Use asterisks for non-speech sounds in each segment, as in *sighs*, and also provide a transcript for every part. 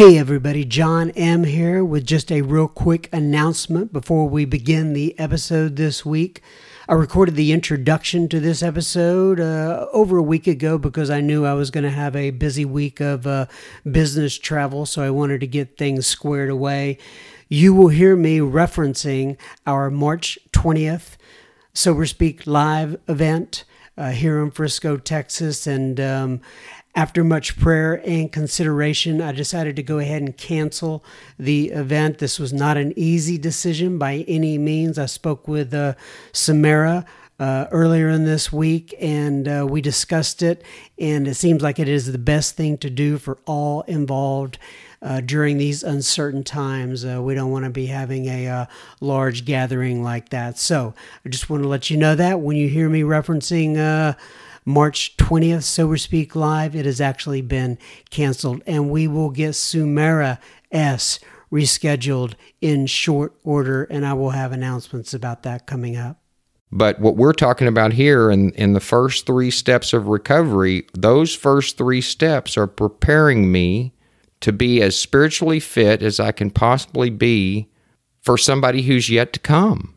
Hey everybody, John M here with just a real quick announcement before we begin the episode this week. I recorded the introduction to this episode uh, over a week ago because I knew I was going to have a busy week of uh, business travel, so I wanted to get things squared away. You will hear me referencing our March 20th Sober Speak live event uh, here in Frisco, Texas, and um, after much prayer and consideration, I decided to go ahead and cancel the event. This was not an easy decision by any means. I spoke with uh, Samara uh, earlier in this week and uh, we discussed it, and it seems like it is the best thing to do for all involved. Uh, during these uncertain times. Uh, we don't want to be having a uh, large gathering like that. So I just want to let you know that when you hear me referencing uh, March 20th, Sober Speak Live, it has actually been canceled, and we will get Sumera S rescheduled in short order, and I will have announcements about that coming up. But what we're talking about here in, in the first three steps of recovery, those first three steps are preparing me to be as spiritually fit as I can possibly be for somebody who's yet to come.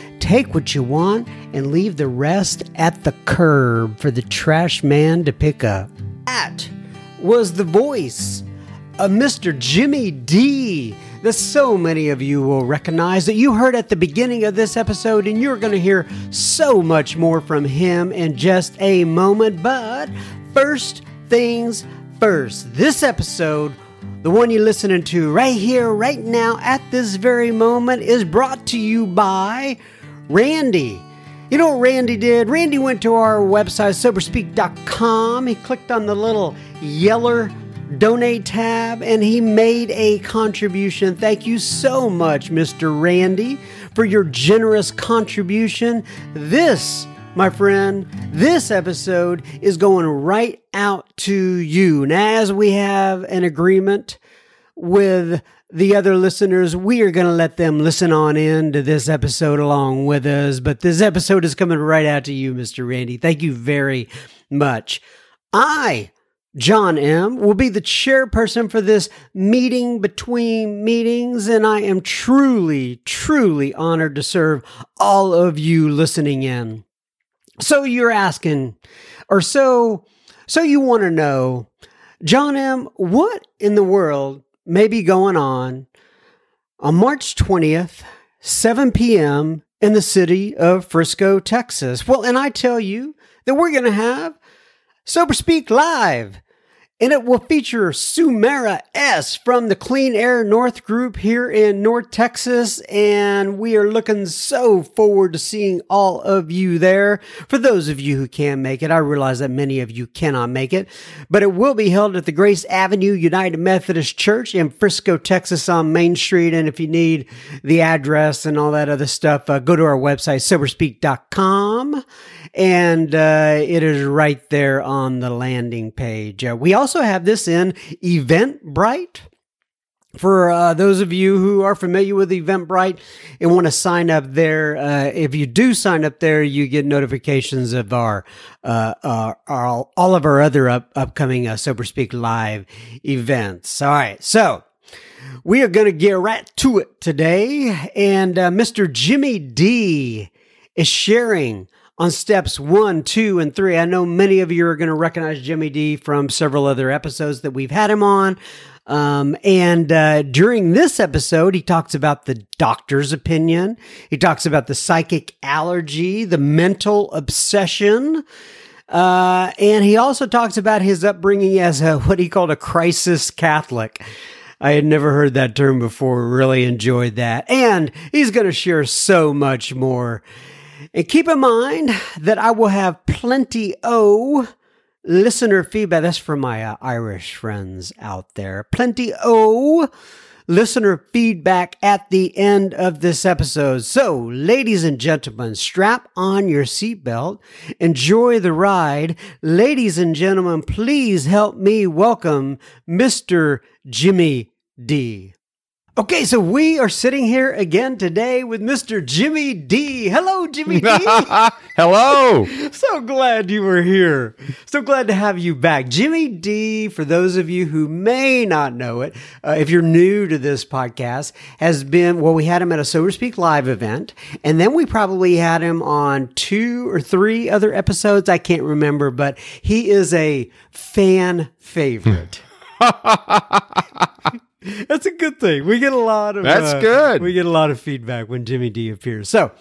Take what you want and leave the rest at the curb for the trash man to pick up. That was the voice of Mr. Jimmy D that so many of you will recognize that you heard at the beginning of this episode, and you're going to hear so much more from him in just a moment. But first things first, this episode the one you're listening to right here, right now, at this very moment, is brought to you by Randy. You know what Randy did? Randy went to our website, soberspeak.com. He clicked on the little yeller donate tab and he made a contribution. Thank you so much, Mr. Randy, for your generous contribution. This, my friend, this episode is going right out to you. Now, as we have an agreement with the other listeners, we are going to let them listen on in to this episode along with us. But this episode is coming right out to you, Mr. Randy. Thank you very much. I, John M., will be the chairperson for this meeting between meetings, and I am truly, truly honored to serve all of you listening in. So you're asking, or so, so you want to know, John M., what in the world may be going on on March 20th, 7 p.m. in the city of Frisco, Texas. Well, and I tell you that we're going to have Sober Speak Live and it will feature Sumera S from the Clean Air North Group here in North Texas. And we are looking so forward to seeing all of you there. For those of you who can make it, I realize that many of you cannot make it, but it will be held at the Grace Avenue United Methodist Church in Frisco, Texas on Main Street. And if you need the address and all that other stuff, uh, go to our website, soberspeak.com and uh, it is right there on the landing page. Uh, we also have this in Eventbrite. For uh, those of you who are familiar with Eventbrite and want to sign up there, uh, if you do sign up there, you get notifications of our, uh, our, our all of our other up, upcoming uh, Sober Speak Live events. All right, so we are going to get right to it today, and uh, Mr. Jimmy D is sharing on steps one, two, and three. I know many of you are going to recognize Jimmy D from several other episodes that we've had him on. Um, and uh, during this episode, he talks about the doctor's opinion. He talks about the psychic allergy, the mental obsession. Uh, and he also talks about his upbringing as a, what he called a crisis Catholic. I had never heard that term before. Really enjoyed that. And he's going to share so much more. And keep in mind that I will have plenty o listener feedback. That's for my uh, Irish friends out there. Plenty o listener feedback at the end of this episode. So, ladies and gentlemen, strap on your seatbelt. Enjoy the ride. Ladies and gentlemen, please help me welcome Mr. Jimmy D. Okay, so we are sitting here again today with Mr. Jimmy D. Hello, Jimmy D. *laughs* Hello. so glad you were here. So glad to have you back. Jimmy D, for those of you who may not know it, uh, if you're new to this podcast, has been, well, we had him at a Sober Speak Live event, and then we probably had him on two or three other episodes. I can't remember, but he is a fan favorite. *laughs* *laughs* That's a good thing. We get a lot of That's uh, good. We get a lot of feedback when Jimmy D appears. So,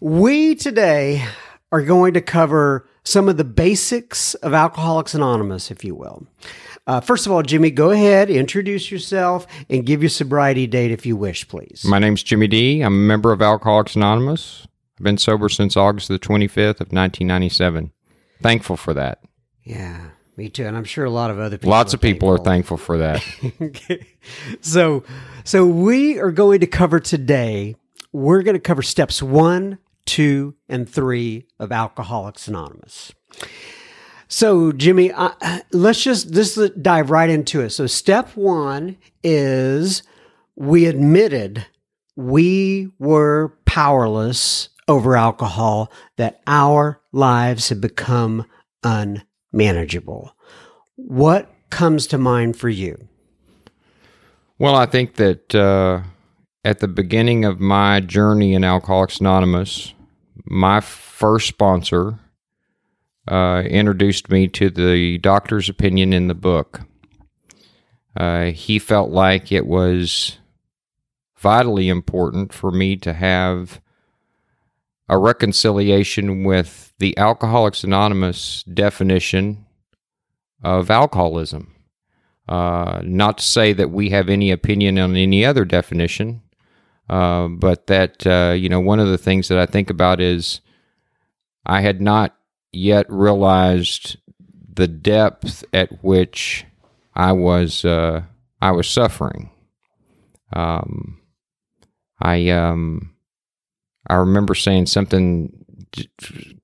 we today are going to cover some of the basics of Alcoholics Anonymous, if you will. Uh, first of all, Jimmy, go ahead, introduce yourself, and give your sobriety date if you wish, please. My name's Jimmy D. I'm a member of Alcoholics Anonymous. I've been sober since August the 25th of 1997. Thankful for that. Yeah, me too, and I'm sure a lot of other people. Lots of people are thankful. thankful for that. *laughs* okay. So, so we are going to cover today. We're going to cover steps one, two, and three of Alcoholics Anonymous. So, Jimmy, uh, let's just this dive right into it. So, step one is we admitted we were powerless over alcohol, that our lives had become unmanageable. What comes to mind for you? Well, I think that uh, at the beginning of my journey in Alcoholics Anonymous, my first sponsor uh, introduced me to the doctor's opinion in the book. Uh, he felt like it was vitally important for me to have a reconciliation with the Alcoholics Anonymous definition of alcoholism. Uh, not to say that we have any opinion on any other definition, uh, but that, uh, you know, one of the things that I think about is I had not yet realized the depth at which I was uh, I was suffering. Um, I um, I remember saying something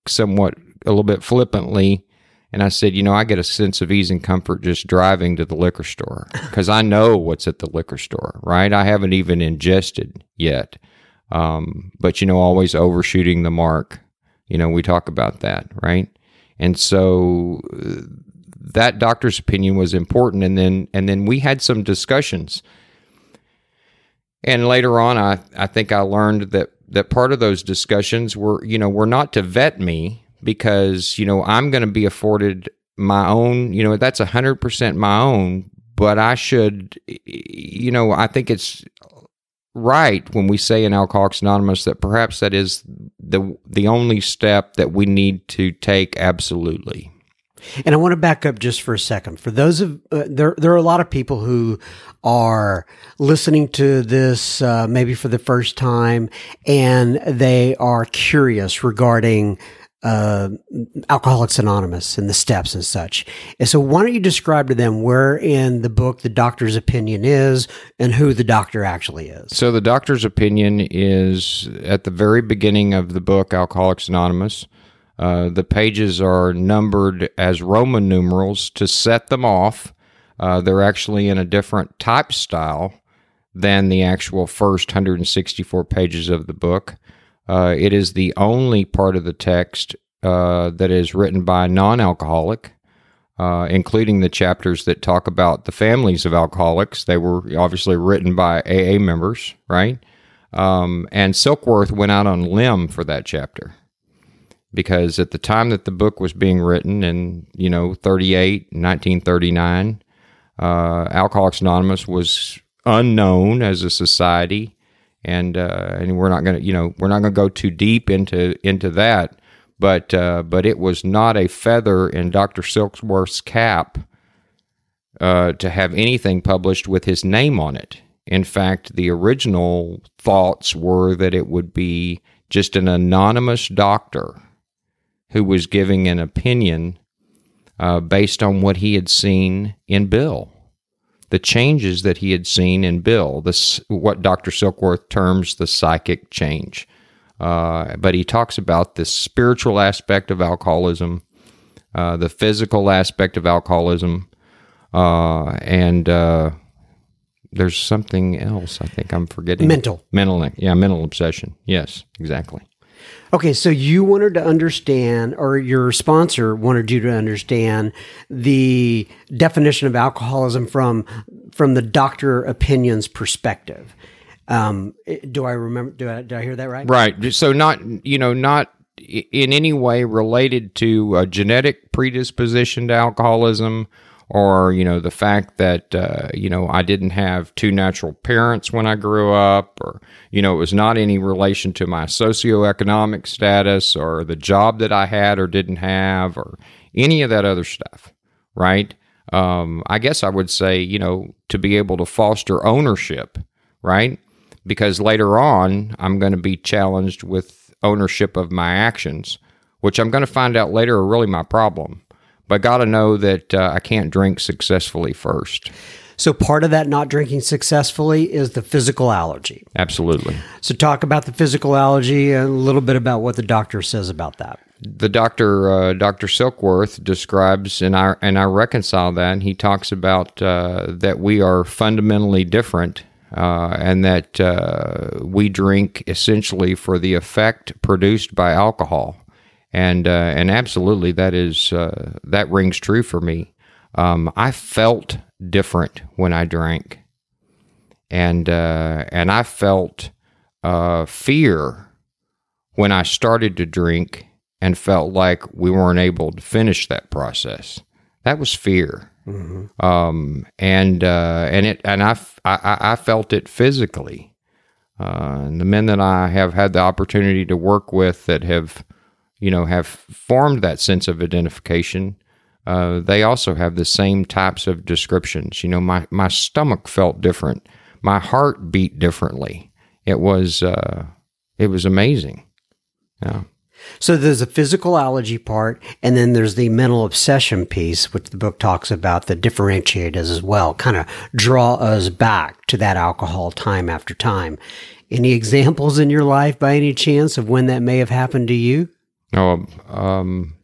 somewhat a little bit flippantly and I said, you know, I get a sense of ease and comfort just driving to the liquor store *laughs* because I know what's at the liquor store, right? I haven't even ingested yet. Um, but, you know, always overshooting the mark. You know, we talk about that, right? And so uh, that doctor's opinion was important. And then, and then we had some discussions. And later on, I, I think I learned that, that part of those discussions were, you know, were not to vet me, because you know I'm going to be afforded my own. You know that's a hundred percent my own, but I should. You know I think it's right when we say in Alcoholics Anonymous that perhaps that is the the only step that we need to take absolutely. And I want to back up just for a second. For those of uh, there, there are a lot of people who are listening to this uh, maybe for the first time, and they are curious regarding uh, Alcoholics Anonymous and the steps and such. And so, why don't you describe to them where in the book the doctor's opinion is and who the doctor actually is? So, the doctor's opinion is at the very beginning of the book, Alcoholics Anonymous. Uh, the pages are numbered as Roman numerals to set them off. Uh, they're actually in a different type style than the actual first 164 pages of the book. Uh, it is the only part of the text uh, that is written by a non alcoholic, uh, including the chapters that talk about the families of alcoholics. They were obviously written by AA members, right? Um, and Silkworth went out on limb for that chapter. Because at the time that the book was being written in, you know, 38, 1939, uh, Alcoholics Anonymous was unknown as a society. And, uh, and we're not going to, you know, we're not going to go too deep into, into that. But, uh, but it was not a feather in Dr. Silkworth's cap uh, to have anything published with his name on it. In fact, the original thoughts were that it would be just an anonymous doctor who was giving an opinion uh, based on what he had seen in Bill, the changes that he had seen in Bill, this what Dr. Silkworth terms the psychic change. Uh, but he talks about the spiritual aspect of alcoholism, uh, the physical aspect of alcoholism, uh, and uh, there's something else I think I'm forgetting. Mental. Mental, yeah, mental obsession. Yes, exactly. Okay, so you wanted to understand, or your sponsor wanted you to understand the definition of alcoholism from from the doctor opinions perspective. Um, do I remember? Do I, I hear that right? Right. So not you know not in any way related to a genetic predisposition to alcoholism or you know the fact that uh, you know I didn't have two natural parents when I grew up, or you know it was not any relation to my socioeconomic status or the job that I had or didn't have, or any of that other stuff, right? Um, I guess I would say you know to be able to foster ownership, right? Because later on I'm going to be challenged with ownership of my actions, which I'm going to find out later are really my problem but got to know that uh, I can't drink successfully first. So part of that not drinking successfully is the physical allergy. Absolutely. So talk about the physical allergy and a little bit about what the doctor says about that. The doctor, uh, Dr. Silkworth, describes, and I and I reconcile that. And he talks about uh, that we are fundamentally different, uh, and that uh, we drink essentially for the effect produced by alcohol and uh, and absolutely that is uh, that rings true for me. Um, I felt different when I drank, and uh, and I felt uh, fear when I started to drink and felt like we weren't able to finish that process. That was fear, mm-hmm. um, and uh, and it and I, I, I felt it physically. Uh, and the men that I have had the opportunity to work with that have you know, have formed that sense of identification, uh, they also have the same types of descriptions. You know, my, my stomach felt different. My heart beat differently. It was, uh, it was amazing. Yeah. So there's a physical allergy part, and then there's the mental obsession piece, which the book talks about that differentiate us as well, kind of draw us back to that alcohol time after time. Any examples in your life by any chance of when that may have happened to you? Oh, um,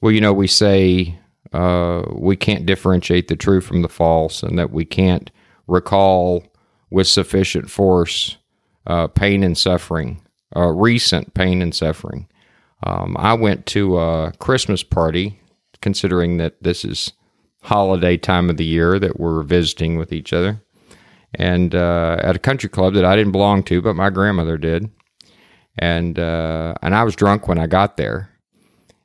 well, you know, we say uh, we can't differentiate the true from the false, and that we can't recall with sufficient force uh, pain and suffering, uh, recent pain and suffering. Um, I went to a Christmas party, considering that this is holiday time of the year that we're visiting with each other, and uh, at a country club that I didn't belong to, but my grandmother did and uh, and I was drunk when I got there.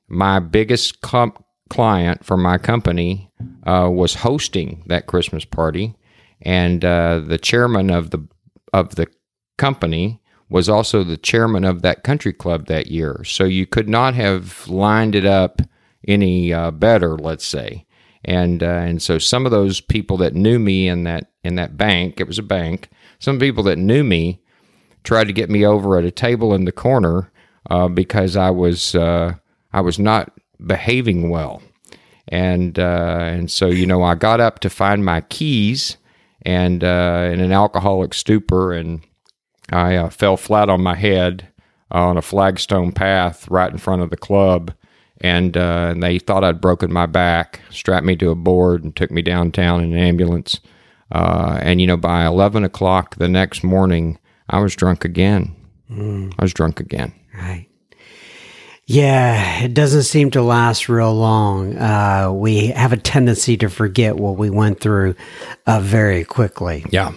My biggest client for my company uh, was hosting that Christmas party, and uh, the chairman of the of the company was also the chairman of that country club that year. So you could not have lined it up any uh, better, let's say. And uh, and so some of those people that knew me in that in that bank, it was a bank. Some people that knew me tried to get me over at a table in the corner uh, because I was uh, I was not behaving well, and uh, and so you know I got up to find my keys and uh, in an alcoholic stupor, and I uh, fell flat on my head on a flagstone path right in front of the club. And, uh, and they thought I'd broken my back, strapped me to a board, and took me downtown in an ambulance. and you know, by eleven o'clock the next morning, I was drunk again. Mm. I was drunk again. Right. Yeah, it doesn't seem to last real long. Uh, we have a tendency to forget what we went through uh, very quickly. Yeah.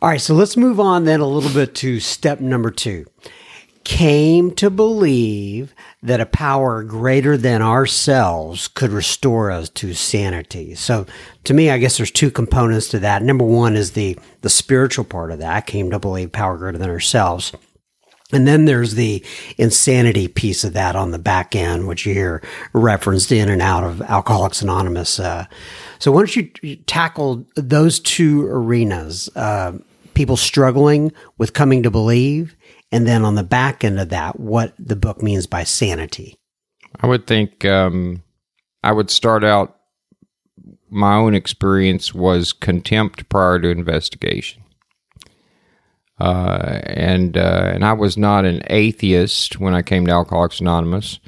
All right, so let's move on then a little bit to step number two. Came to believe that a power greater than ourselves could restore us to sanity. So to me, I guess there's two components to that. Number one is the, the spiritual part of that. I came to believe power greater than ourselves. And then there's the insanity piece of that on the back end, which you hear referenced in and out of Alcoholics Anonymous. Uh, so why don't you tackle those two arenas? Uh, people struggling with coming to believe, and then on the back end of that, what the book means by sanity. I would think um, I would start out. My own experience was contempt prior to investigation. Uh, and uh, and I was not an atheist when I came to Alcoholics Anonymous,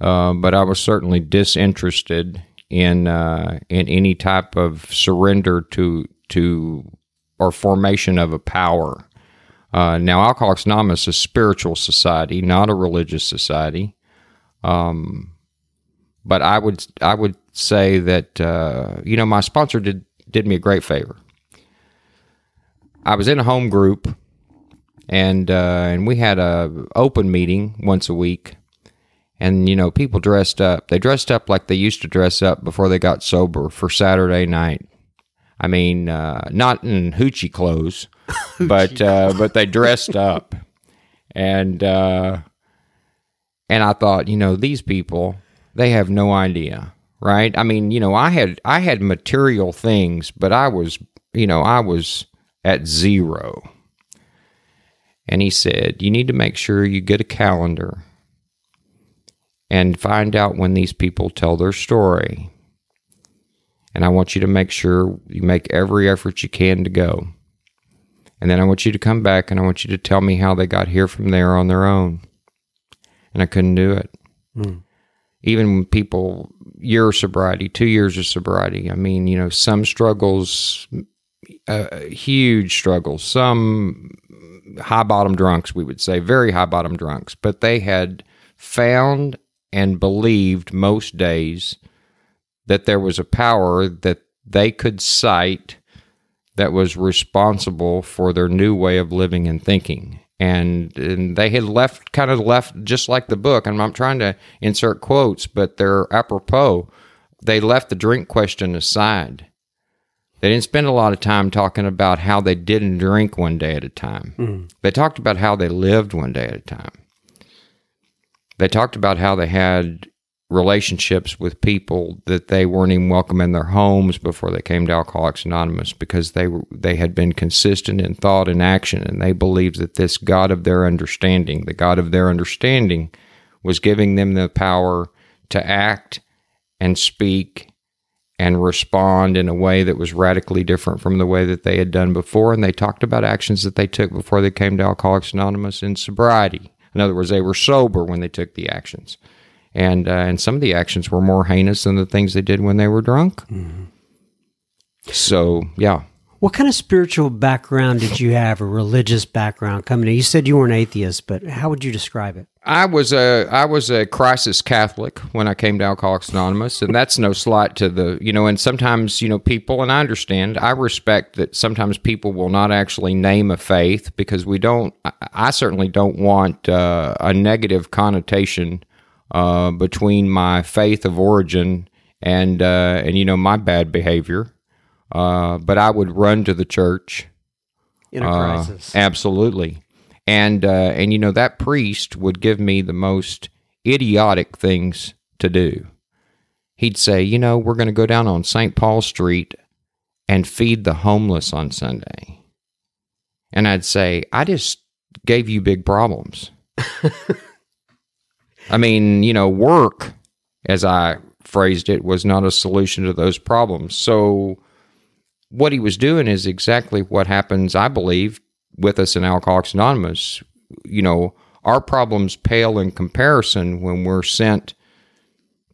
uh, but I was certainly disinterested in uh, in any type of surrender to to or formation of a power. Uh, now, Alcoholics Anonymous is a spiritual society, not a religious society. Um, but I would I would say that uh, you know my sponsor did did me a great favor. I was in a home group and uh, and we had a open meeting once a week. And you know, people dressed up. They dressed up like they used to dress up before they got sober for Saturday night. I mean, uh, not in hoochie clothes, *laughs* but uh, but they dressed up, and uh, and I thought, you know, these people, they have no idea, right? I mean, you know, I had I had material things, but I was, you know, I was at zero and he said, You need to make sure you get a calendar and find out when these people tell their story. And I want you to make sure you make every effort you can to go. And then I want you to come back and I want you to tell me how they got here from there on their own. And I couldn't do it. Mm. Even when people, year of sobriety, two years of sobriety, I mean, you know, some struggles, uh, huge struggles, some high bottom drunks, we would say, very high bottom drunks, but they had found and believed most days that there was a power that they could cite that was responsible for their new way of living and thinking. And, and they had left, kind of left, just like the book. And I'm trying to insert quotes, but they're apropos. They left the drink question aside they didn't spend a lot of time talking about how they didn't drink one day at a time. Mm. They talked about how they lived one day at a time. They talked about how they had relationships with people that they weren't even welcome in their homes before they came to Alcoholics Anonymous because they were, they had been consistent in thought and action and they believed that this God of their understanding, the God of their understanding was giving them the power to act and speak and respond in a way that was radically different from the way that they had done before. And they talked about actions that they took before they came to Alcoholics Anonymous in sobriety. In other words, they were sober when they took the actions. And, uh, and some of the actions were more heinous than the things they did when they were drunk. Mm-hmm. So, yeah. What kind of spiritual background did you have, a religious background coming in? You said you were an atheist, but how would you describe it? I was a I was a crisis Catholic when I came to Alcoholics Anonymous, and that's no slight to the you know. And sometimes you know people, and I understand. I respect that sometimes people will not actually name a faith because we don't. I certainly don't want uh, a negative connotation uh, between my faith of origin and uh, and you know my bad behavior. Uh, but I would run to the church in a crisis. Uh, absolutely and uh, and you know that priest would give me the most idiotic things to do. He'd say, you know, we're going to go down on St. Paul Street and feed the homeless on Sunday. And I'd say, I just gave you big problems. *laughs* I mean, you know, work, as I phrased it, was not a solution to those problems. So, what he was doing is exactly what happens, I believe, with us in Alcoholics Anonymous, you know, our problems pale in comparison when we're sent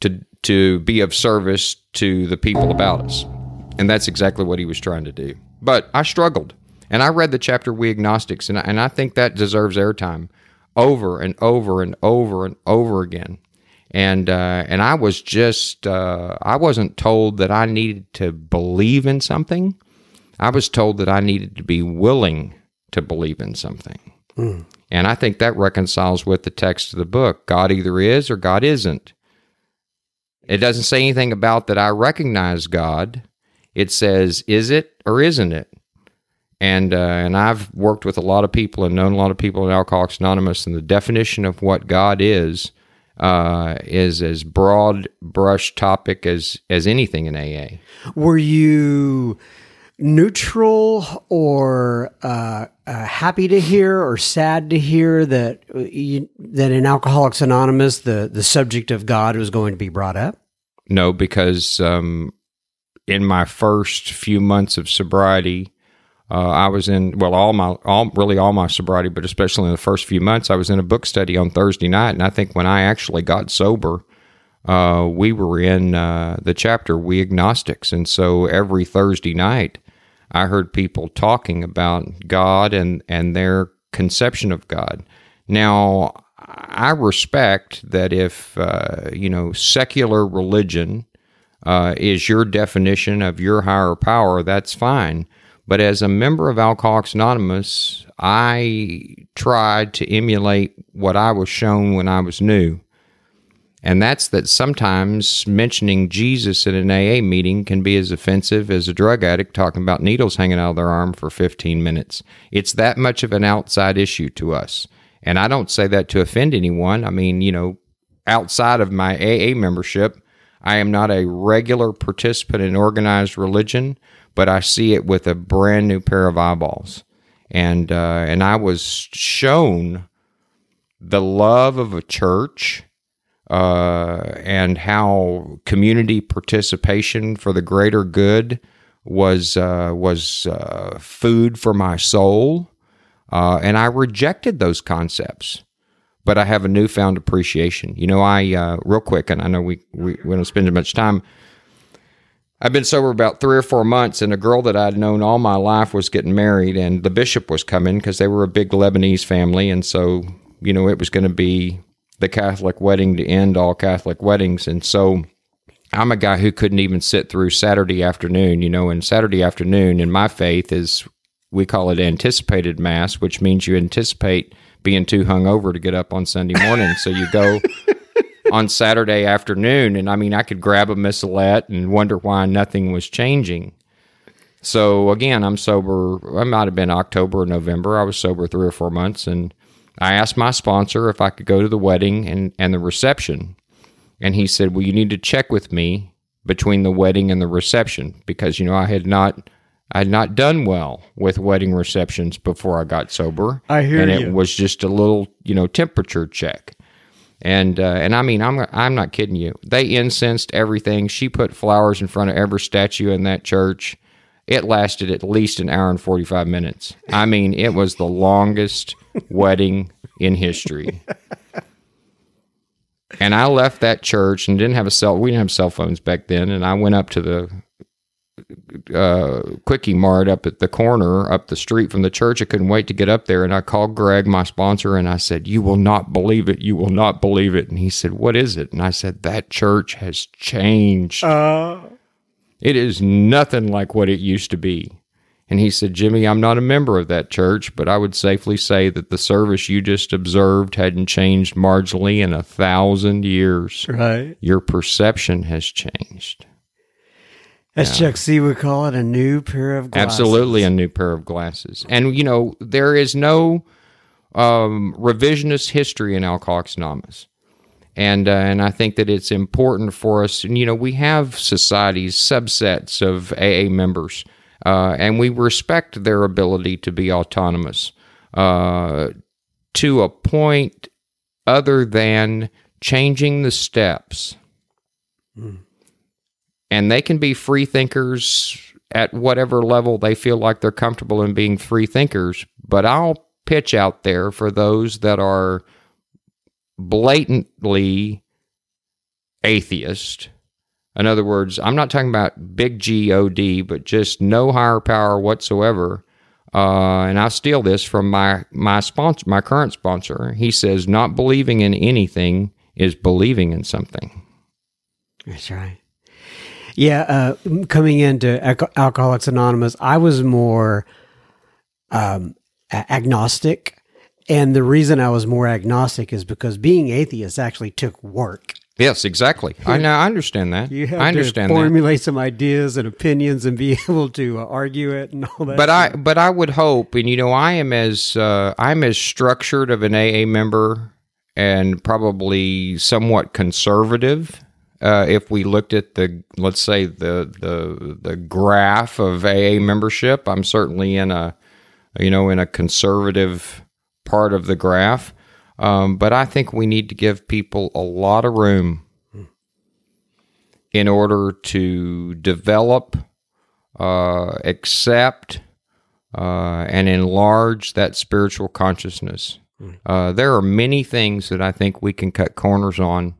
to to be of service to the people about us. And that's exactly what he was trying to do. But I struggled. And I read the chapter We Agnostics, and I, and I think that deserves airtime over and over and over and over again. And uh, and I was just uh, I wasn't told that I needed to believe in something. I was told that I needed to be willing to believe in something. Mm. And I think that reconciles with the text of the book. God either is or God isn't. It doesn't say anything about that I recognize God. It says, is it or isn't it? And uh, and I've worked with a lot of people and known a lot of people in Alcoholics Anonymous, and the definition of what God is uh, is as broad brush topic as as anything in AA. Were you neutral or uh, uh, happy to hear or sad to hear that you, that in Alcoholics Anonymous the the subject of God was going to be brought up? No, because um, in my first few months of sobriety, uh, I was in well all my all really all my sobriety, but especially in the first few months, I was in a book study on Thursday night, and I think when I actually got sober, uh, we were in uh, the chapter we agnostics, and so every Thursday night, I heard people talking about God and and their conception of God. Now, I respect that if uh, you know secular religion uh, is your definition of your higher power, that's fine. But as a member of Alcoholics Anonymous, I tried to emulate what I was shown when I was new. And that's that sometimes mentioning Jesus in an AA meeting can be as offensive as a drug addict talking about needles hanging out of their arm for 15 minutes. It's that much of an outside issue to us. And I don't say that to offend anyone. I mean, you know, outside of my AA membership, I am not a regular participant in organized religion but I see it with a brand new pair of eyeballs. And uh, and I was shown the love of a church uh, and how community participation for the greater good was uh, was uh, food for my soul, uh, and I rejected those concepts. But I have a newfound appreciation. You know, I uh, real quick, and I know we we, we don't spend much time I've been sober about three or four months, and a girl that I'd known all my life was getting married, and the bishop was coming because they were a big Lebanese family, and so you know it was going to be the Catholic wedding to end all Catholic weddings, and so I'm a guy who couldn't even sit through Saturday afternoon, you know, and Saturday afternoon in my faith is we call it anticipated mass, which means you anticipate being too hungover to get up on Sunday morning, so you go *laughs* on Saturday afternoon. And I mean, I could grab a missalette and wonder why nothing was changing. So again, I'm sober. I might have been October or November. I was sober three or four months. And I asked my sponsor if I could go to the wedding and, and the reception. And he said, Well, you need to check with me between the wedding and the reception because, you know, I had not. I had not done well with wedding receptions before I got sober. I hear and you. it was just a little, you know, temperature check. And uh, and I mean, I'm I'm not kidding you. They incensed everything. She put flowers in front of every statue in that church. It lasted at least an hour and 45 minutes. I mean, it was the longest *laughs* wedding in history. And I left that church and didn't have a cell. We didn't have cell phones back then. And I went up to the uh, quickie mart up at the corner up the street from the church. I couldn't wait to get up there. And I called Greg, my sponsor, and I said, You will not believe it. You will not believe it. And he said, What is it? And I said, That church has changed. Uh, It is nothing like what it used to be. And he said, Jimmy, I'm not a member of that church, but I would safely say that the service you just observed hadn't changed marginally in a thousand years. right. Your perception has changed. As Chuck C would call it, a new pair of glasses. Absolutely a new pair of glasses. And, you know, there is no um, revisionist history in Alcoholics Anonymous. And, uh, and I think that it's important for us. And, you know, we have societies, subsets of AA members, uh, and we respect their ability to be autonomous uh, to a point other than changing the steps. And they can be free thinkers at whatever level they feel like they're comfortable in being free thinkers. But I'll pitch out there for those that are blatantly atheist. In other words, I'm not talking about big G O D, but just no higher power whatsoever. Uh, and I steal this from my my sponsor, my current sponsor. He says, "Not believing in anything is believing in something." That's right. Yeah, uh, coming into Alco- Alcoholics Anonymous, I was more um, agnostic And the reason I was more agnostic is because being atheist actually took work. Yes, exactly. I know. I understand that. You have I understand to that. formulate some ideas and opinions and be *laughs* able to uh, argue it and all that. But I, but I would hope, and you know, I am as uh, I'm as structured of an AA member, and probably somewhat conservative. Uh, if we looked at the, let's say the the the graph of AA membership, I'm certainly in a, you know, in a conservative part of the graph. Um, but I think we need to give people a lot of room in order to develop, uh, accept, uh, and enlarge that spiritual consciousness. Uh, there are many things that I think we can cut corners on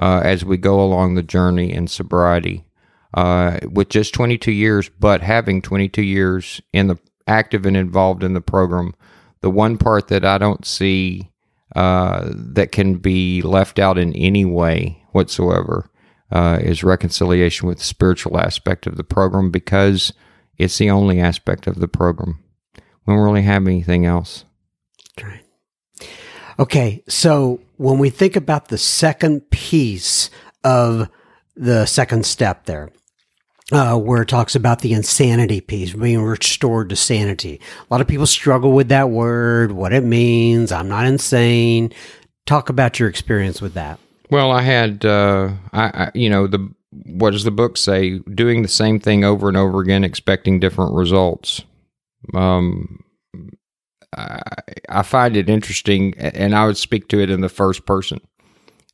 uh, as we go along the journey in sobriety. Uh, with just 22 years, but having 22 years in the active and involved in the program, the one part that I don't see uh, that can be left out in any way whatsoever uh, is reconciliation with the spiritual aspect of the program because it's the only aspect of the program. We don't really have anything else. Right. Okay, so when we think about the second piece of the second step there, uh, where it talks about the insanity piece, being restored to sanity. A lot of people struggle with that word, what it means. I'm not insane. Talk about your experience with that. Well, I had, uh, I, I, you know, the what does the book say? Doing the same thing over and over again, expecting different results. Um, I, find it interesting, and I would speak to it in the first person.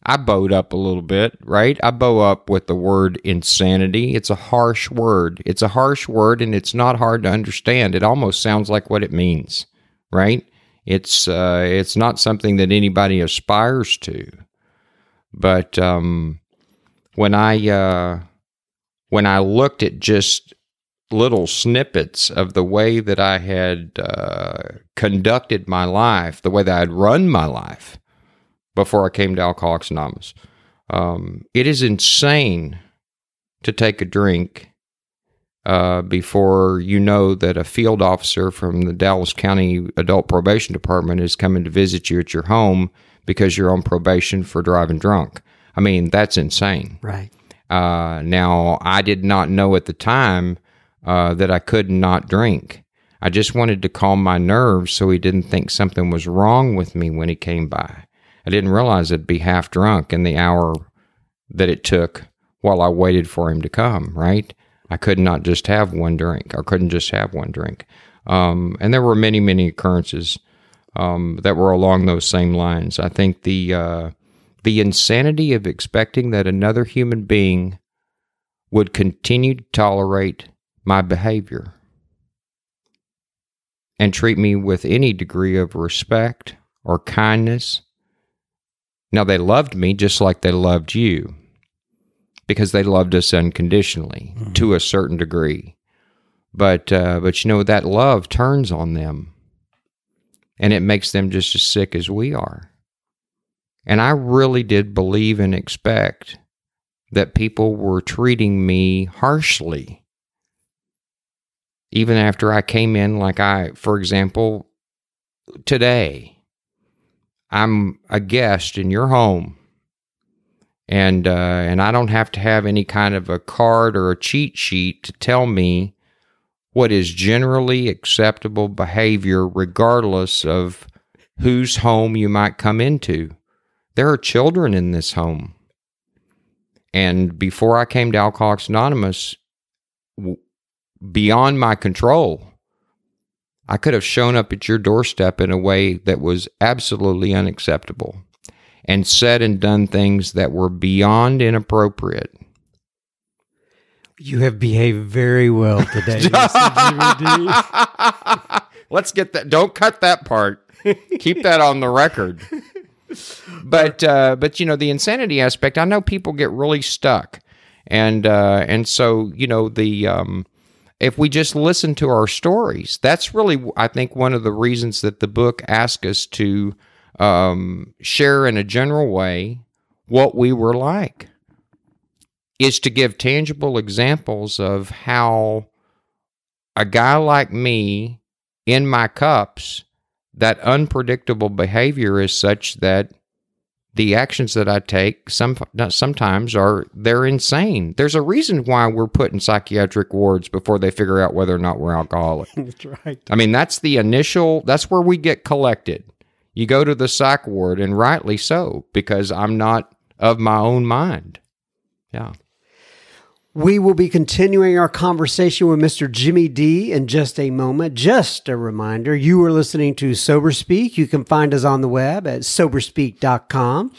I bowed up a little bit, right? I bow up with the word insanity. It's a harsh word. It's a harsh word, and it's not hard to understand. It almost sounds like what it means, right? It's uh, it's not something that anybody aspires to. But um, when I uh, when I looked at just little snippets of the way that I had uh, conducted my life, the way that I had run my life before I came to Alcoholics Anonymous. Um, it is insane to take a drink uh, before you know that a field officer from the Dallas County Adult Probation Department is coming to visit you at your home because you're on probation for driving drunk. I mean, that's insane. Right. Uh, now, I did not know at the time uh, that I could not drink. I just wanted to calm my nerves so he didn't think something was wrong with me when he came by. I didn't realize I'd be half drunk in the hour that it took while I waited for him to come, right? I could not just have one drink. I couldn't just have one drink. Um, and there were many, many occurrences um, that were along those same lines. I think the uh, the insanity of expecting that another human being would continue to tolerate my behavior and treat me with any degree of respect or kindness. Now, they loved me just like they loved you because they loved us unconditionally mm-hmm. to a certain degree. But, uh, but you know, that love turns on them and it makes them just as sick as we are. And I really did believe and expect that people were treating me harshly. Even after I came in, like I, for example, today, I'm a guest in your home. And, uh, and I don't have to have any kind of a card or a cheat sheet to tell me what is generally acceptable behavior, regardless of whose home you might come into. There are children in this home. And before I came to Alcoholics Anonymous, beyond my control, I could have shown up at your doorstep in a way that was absolutely unacceptable and said and done things that were beyond inappropriate. You have behaved very well today, *laughs* Let's get that. Don't cut that part. Keep that on the record. But uh, but you know the insanity aspect. I know people get really stuck, and uh, and so you know the um, if we just listen to our stories, that's really I think one of the reasons that the book asks us to um, share in a general way what we were like is to give tangible examples of how a guy like me in my cups that unpredictable behavior is such that the actions that I take some sometimes are they're insane. There's a reason why we're put in psychiatric wards before they figure out whether or not we're alcoholic. *laughs* That's right. I mean, that's the initial that's where we get collected. You go to the psych ward and rightly so because I'm not of my own mind. Yeah. We will be continuing our conversation with Mr. Jimmy D in just a moment. Just a reminder, you are listening to Sober Speak. You can find us on the web at soberspeak.com.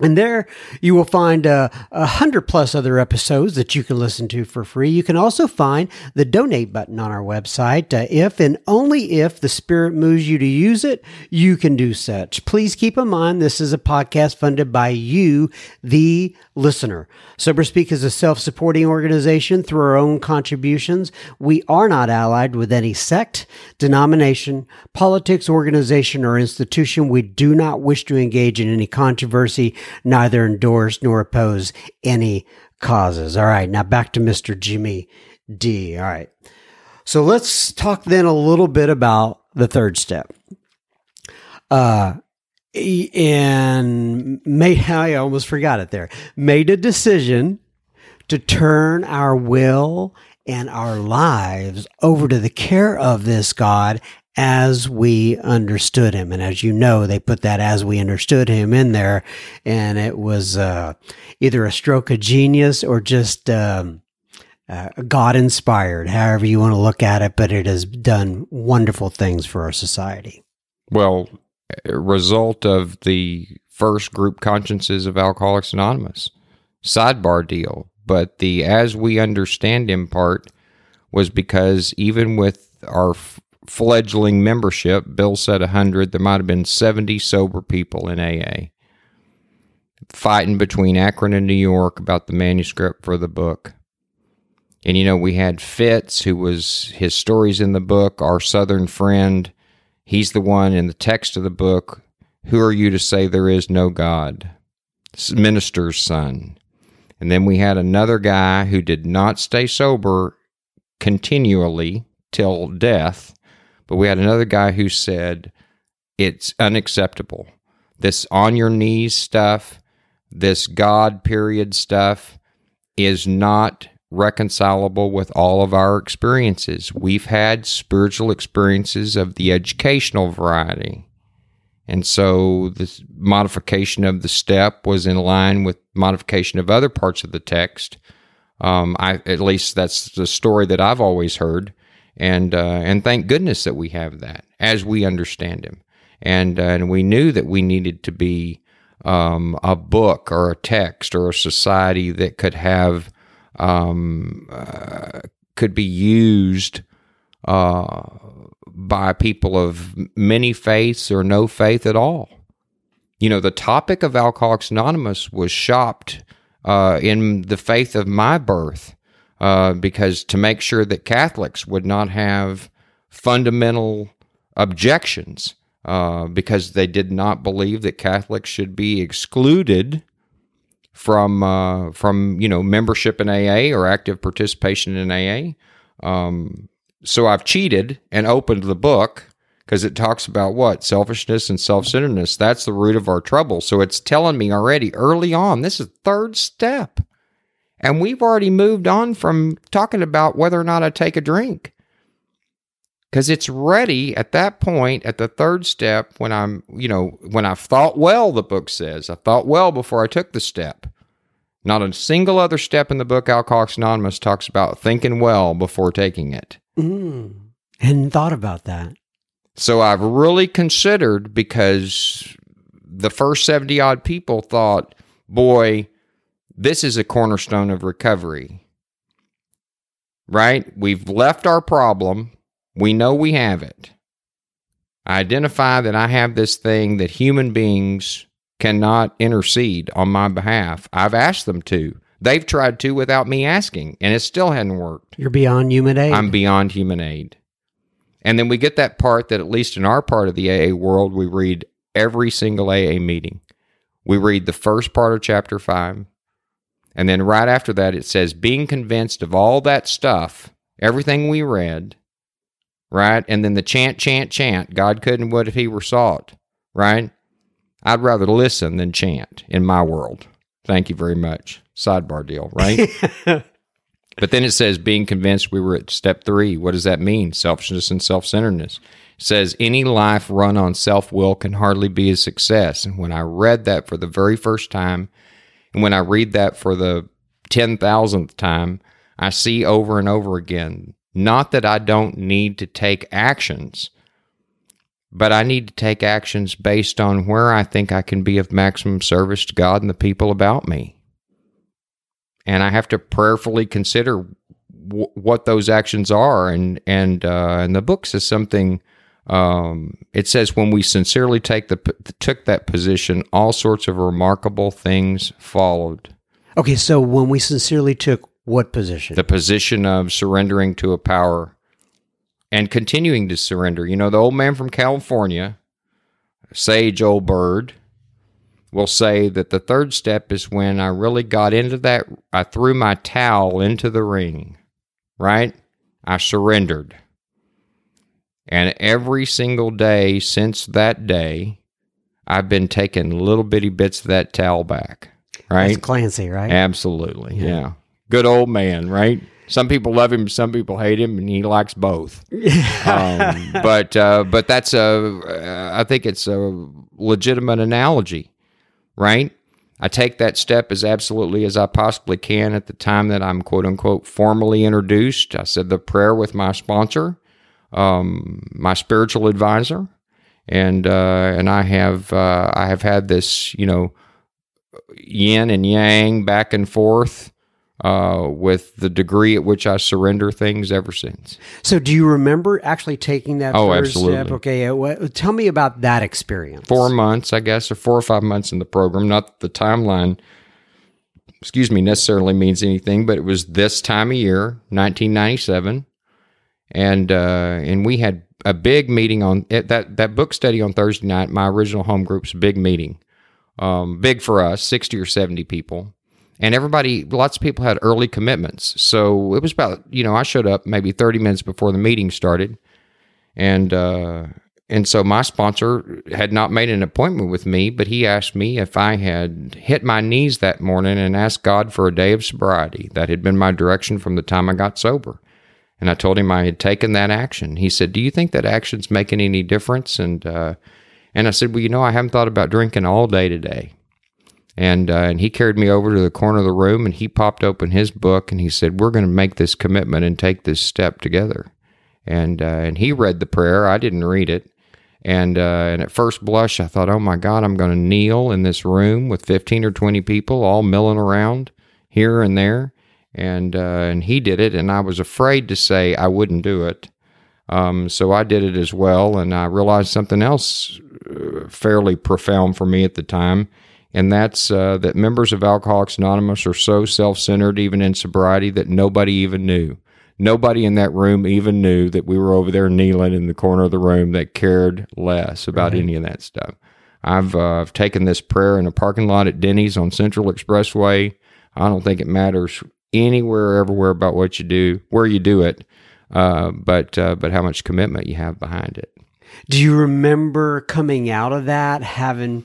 And there you will find uh, a hundred plus other episodes that you can listen to for free. You can also find the donate button on our website. Uh, if and only if the Spirit moves you to use it, you can do such. Please keep in mind this is a podcast funded by you, the listener. Sober Speak is a self supporting organization through our own contributions. We are not allied with any sect, denomination, politics, organization, or institution. We do not wish to engage in any controversy, neither endorse nor oppose any causes. All right, now back to Mr. Jimmy D. All right. So let's talk then a little bit about the third step. Uh, and made I almost forgot it there. Made a decision to turn our will and our lives over to the care of this God as we understood him. And as you know, they put that as we understood him in there. And it was uh, either a stroke of genius or just um, uh, God inspired, however you want to look at it. But it has done wonderful things for our society. Well, result of the first group consciences of Alcoholics Anonymous. Sidebar deal. But the as we understand him part was because even with our fledgling membership, Bill said 100, there might have been 70 sober people in AA fighting between Akron and New York about the manuscript for the book. And you know, we had Fitz, who was his stories in the book, our Southern friend He's the one in the text of the book. Who are you to say there is no God? Minister's son. And then we had another guy who did not stay sober continually till death. But we had another guy who said it's unacceptable. This on your knees stuff, this God period stuff is not reconcilable with all of our experiences. We've had spiritual experiences of the educational variety. And so the modification of the step was in line with modification of other parts of the text. Um, I, at least that's the story that I've always heard. And, uh, and thank goodness that we have that as we understand him. And, uh, and we knew that we needed to be um, a book or a text or a society that could have um, uh, could be used uh, by people of many faiths or no faith at all. You know, the topic of Alcoholics Anonymous was shopped uh, in the faith of my birth uh, because to make sure that Catholics would not have fundamental objections uh, because they did not believe that Catholics should be excluded from uh, from you know membership in AA or active participation in AA. Um, so I've cheated and opened the book because it talks about what selfishness and self-centeredness. That's the root of our trouble. So it's telling me already early on. This is third step, and we've already moved on from talking about whether or not I take a drink. Because it's ready at that point at the third step when i'm you know when i've thought well the book says. I thought well before i took the step. Not a single other step in the book alcoholics anonymous talks about thinking well before taking it. Mm, hadn't thought about that. So i've really considered because the first 70 odd people thought boy this is a cornerstone of recovery right we've left our problem we know we have it. I identify that I have this thing that human beings cannot intercede on my behalf. I've asked them to. They've tried to without me asking, and it still hadn't worked. You're beyond human aid. I'm beyond human aid. And then we get that part that, at least in our part of the AA world, we read every single AA meeting. We read the first part of chapter five. And then right after that, it says, being convinced of all that stuff, everything we read, right? And then the chant, chant, chant. God couldn't what if he were sought, right? I'd rather listen than chant in my world. Thank you very much. Sidebar deal, right? *laughs* but then it says being convinced we were at step three. What does that mean? Selfishness and self centeredness. Says any life run on self will can hardly be a success. And when I read that for the very first time, and when I read that for the 10,000th time, I see over and over again not that I don't need to take actions, but I need to take actions based on where I think I can be of maximum service to God and the people about me. And I have to prayerfully consider w- what those actions are. And and uh, and the book says something. Um, it says when we sincerely take the took that position, all sorts of remarkable things followed. Okay, so when we sincerely took what position? The position of surrendering to a power and continuing to surrender. You know, the old man from California, sage old bird, will say that the third step is when I really got into that, I threw my towel into the ring, right? I surrendered. And every single day since that day, I've been taking little bitty bits of that towel back. Right? That's Clancy, right? Absolutely. Yeah. yeah. Good old man, right? Some people love him, some people hate him, and he likes both. *laughs* um, but uh, but that's a I think it's a legitimate analogy, right? I take that step as absolutely as I possibly can at the time that I'm quote unquote formally introduced. I said the prayer with my sponsor, um, my spiritual advisor, and uh, and I have uh, I have had this you know yin and yang back and forth uh, with the degree at which I surrender things ever since. So, do you remember actually taking that oh, first absolutely. step? Okay, tell me about that experience. Four months, I guess, or four or five months in the program. Not the timeline, excuse me, necessarily means anything, but it was this time of year, 1997, and uh, and we had a big meeting on it, that that book study on Thursday night. My original home group's big meeting, um, big for us, sixty or seventy people. And everybody lots of people had early commitments. So it was about you know i showed up maybe 30 minutes before the meeting started. And uh, and so my sponsor had not made an appointment with me but he asked me if i had hit my knees that morning and asked god for a day of sobriety that had been my direction from the time i got sober and i told him i had taken that action. He said do you think that action's making any difference? And uh, and i said well you know i haven't thought about drinking all day today. And uh, and he carried me over to the corner of the room and he popped open his book and he said we're going to make this commitment and take this step together. And uh, and he read the prayer. I didn't read it. And uh, and at first blush i thought oh my god i'm going to kneel in this room with 15 or 20 people all milling around here and there and uh, and he did it and i was afraid to say i wouldn't do it um, so I did it as well, and I realized something else uh, fairly profound for me at the time and that's uh, that members of Alcoholics Anonymous are so self centered, even in sobriety, that nobody even knew. Nobody in that room even knew that we were over there kneeling in the corner of the room that cared less about right. any of that stuff. I've, uh, I've taken this prayer in a parking lot at Denny's on Central Expressway. I don't think it matters anywhere, everywhere about what you do, where you do it, uh, but uh, but how much commitment you have behind it. Do you remember coming out of that having?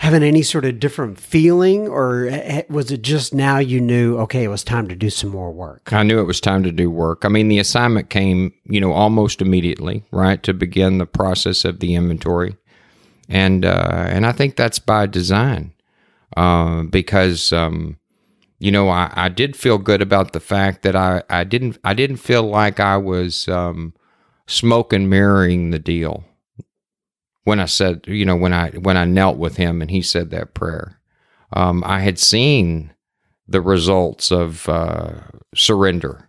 having any sort of different feeling or was it just now you knew okay it was time to do some more work i knew it was time to do work i mean the assignment came you know almost immediately right to begin the process of the inventory and uh, and i think that's by design uh, because um, you know I, I did feel good about the fact that i i didn't i didn't feel like i was um, smoke and mirroring the deal when I said, you know, when I when I knelt with him and he said that prayer, um, I had seen the results of uh, surrender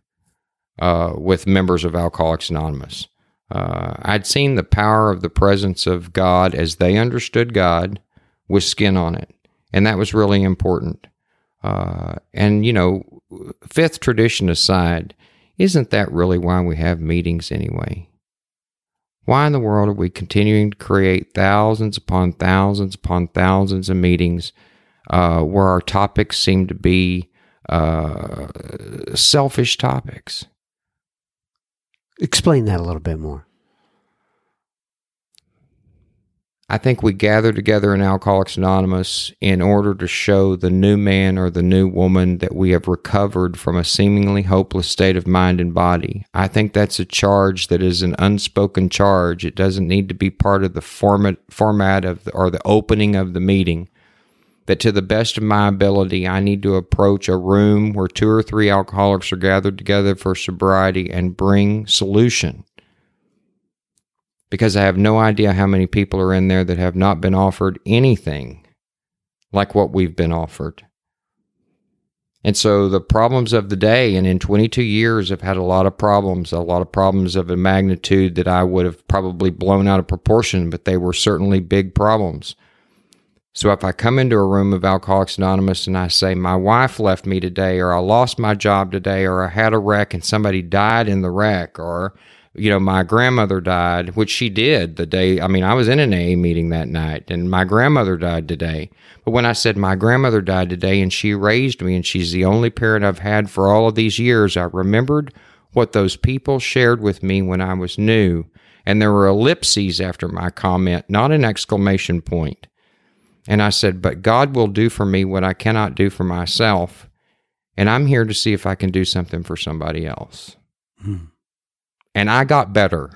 uh, with members of Alcoholics Anonymous. Uh, I'd seen the power of the presence of God as they understood God with skin on it, and that was really important. Uh, and you know, fifth tradition aside, isn't that really why we have meetings anyway? Why in the world are we continuing to create thousands upon thousands upon thousands of meetings uh, where our topics seem to be uh, selfish topics? Explain that a little bit more. I think we gather together in Alcoholics Anonymous in order to show the new man or the new woman that we have recovered from a seemingly hopeless state of mind and body. I think that's a charge that is an unspoken charge. It doesn't need to be part of the format format of the, or the opening of the meeting. That to the best of my ability, I need to approach a room where two or three alcoholics are gathered together for sobriety and bring solution because I have no idea how many people are in there that have not been offered anything like what we've been offered. And so the problems of the day, and in 22 years, I've had a lot of problems, a lot of problems of a magnitude that I would have probably blown out of proportion, but they were certainly big problems. So if I come into a room of Alcoholics Anonymous and I say, My wife left me today, or I lost my job today, or I had a wreck and somebody died in the wreck, or you know, my grandmother died, which she did the day. I mean, I was in an AA meeting that night, and my grandmother died today. But when I said my grandmother died today and she raised me, and she's the only parent I've had for all of these years, I remembered what those people shared with me when I was new. And there were ellipses after my comment, not an exclamation point. And I said, But God will do for me what I cannot do for myself. And I'm here to see if I can do something for somebody else. Hmm and I got better.